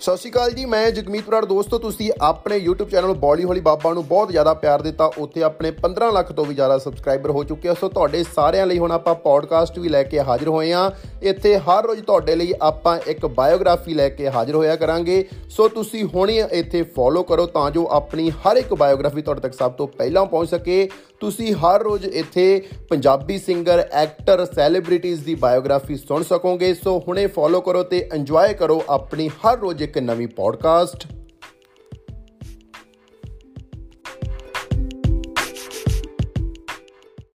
ਸਤਿ ਸ਼੍ਰੀ ਅਕਾਲ ਜੀ, ਮੈਂ ਜਗਮੀਤ ਬਰਾੜ ਦੋਸਤੋ, ਤੁਸੀਂ ਆਪਣੇ YouTube ਚੈਨਲ ਬੋਲੀ ਹੋਲੀ ਬਾਬਾ ਨੂੰ ਬਹੁਤ ਜ਼ਿਆਦਾ ਪਿਆਰ ਦਿੱਤਾ। ਉੱਥੇ ਆਪਣੇ 15 ਲੱਖ ਤੋਂ ਵੀ ਜ਼ਿਆਦਾ ਸਬਸਕ੍ਰਾਈਬਰ ਹੋ ਚੁੱਕੇ ਹੋ ਸੋ ਤੁਹਾਡੇ ਸਾਰਿਆਂ ਲਈ ਹੁਣ ਆਪਾਂ ਪੋਡਕਾਸਟ ਵੀ ਲੈ ਕੇ ਹਾਜ਼ਰ ਹੋਏ ਹਾਂ ਇੱਥੇ ਹਰ ਰੋਜ਼ ਤੁਹਾਡੇ ਲਈ ਆਪਾਂ ਇੱਕ ਬਾਇਓਗ੍ਰਾਫੀ ਲੈ ਕੇ ਹਾਜ਼ਰ ਹੋਇਆ ਕਰਾਂਗੇ। ਸੋ ਤੁਸੀਂ ਹੁਣ ਹੀ ਇੱਥੇ ਫੋਲੋ ਕਰੋ ਤਾਂ ਜੋ ਆਪਣੀ ਹਰ ਇੱਕ ਬਾਇਓਗ੍ਰਾਫੀ ਤੁਹਾਡੇ ਤੱਕ ਸਭ ਤੋਂ ਪਹਿਲਾਂ ਪਹੁੰਚ ਸਕੇ। ਤੁਸੀਂ ਹਰ ਰੋਜ਼ ਇੱਥੇ ਪੰਜਾਬੀ ਸਿੰਗਰ ਐਕਟਰ ਸੈਲੀਬ੍ਰਿਟੀਜ਼ ਦੀ ਬਾਇਓਗ੍ਰਾਫੀ ਸੁਣ ਸਕੋਗੇ। ਸੋ ਹੁਣੇ ਫੋਲੋ ਕਰੋ ਤੇ ਇੰਜੋਏ ਕਰੋ ਆਪਣੀ ਹਰ ਰੋਜ਼ ਇੱਕ ਨਵੀਂ ਪੋਡਕਾਸਟ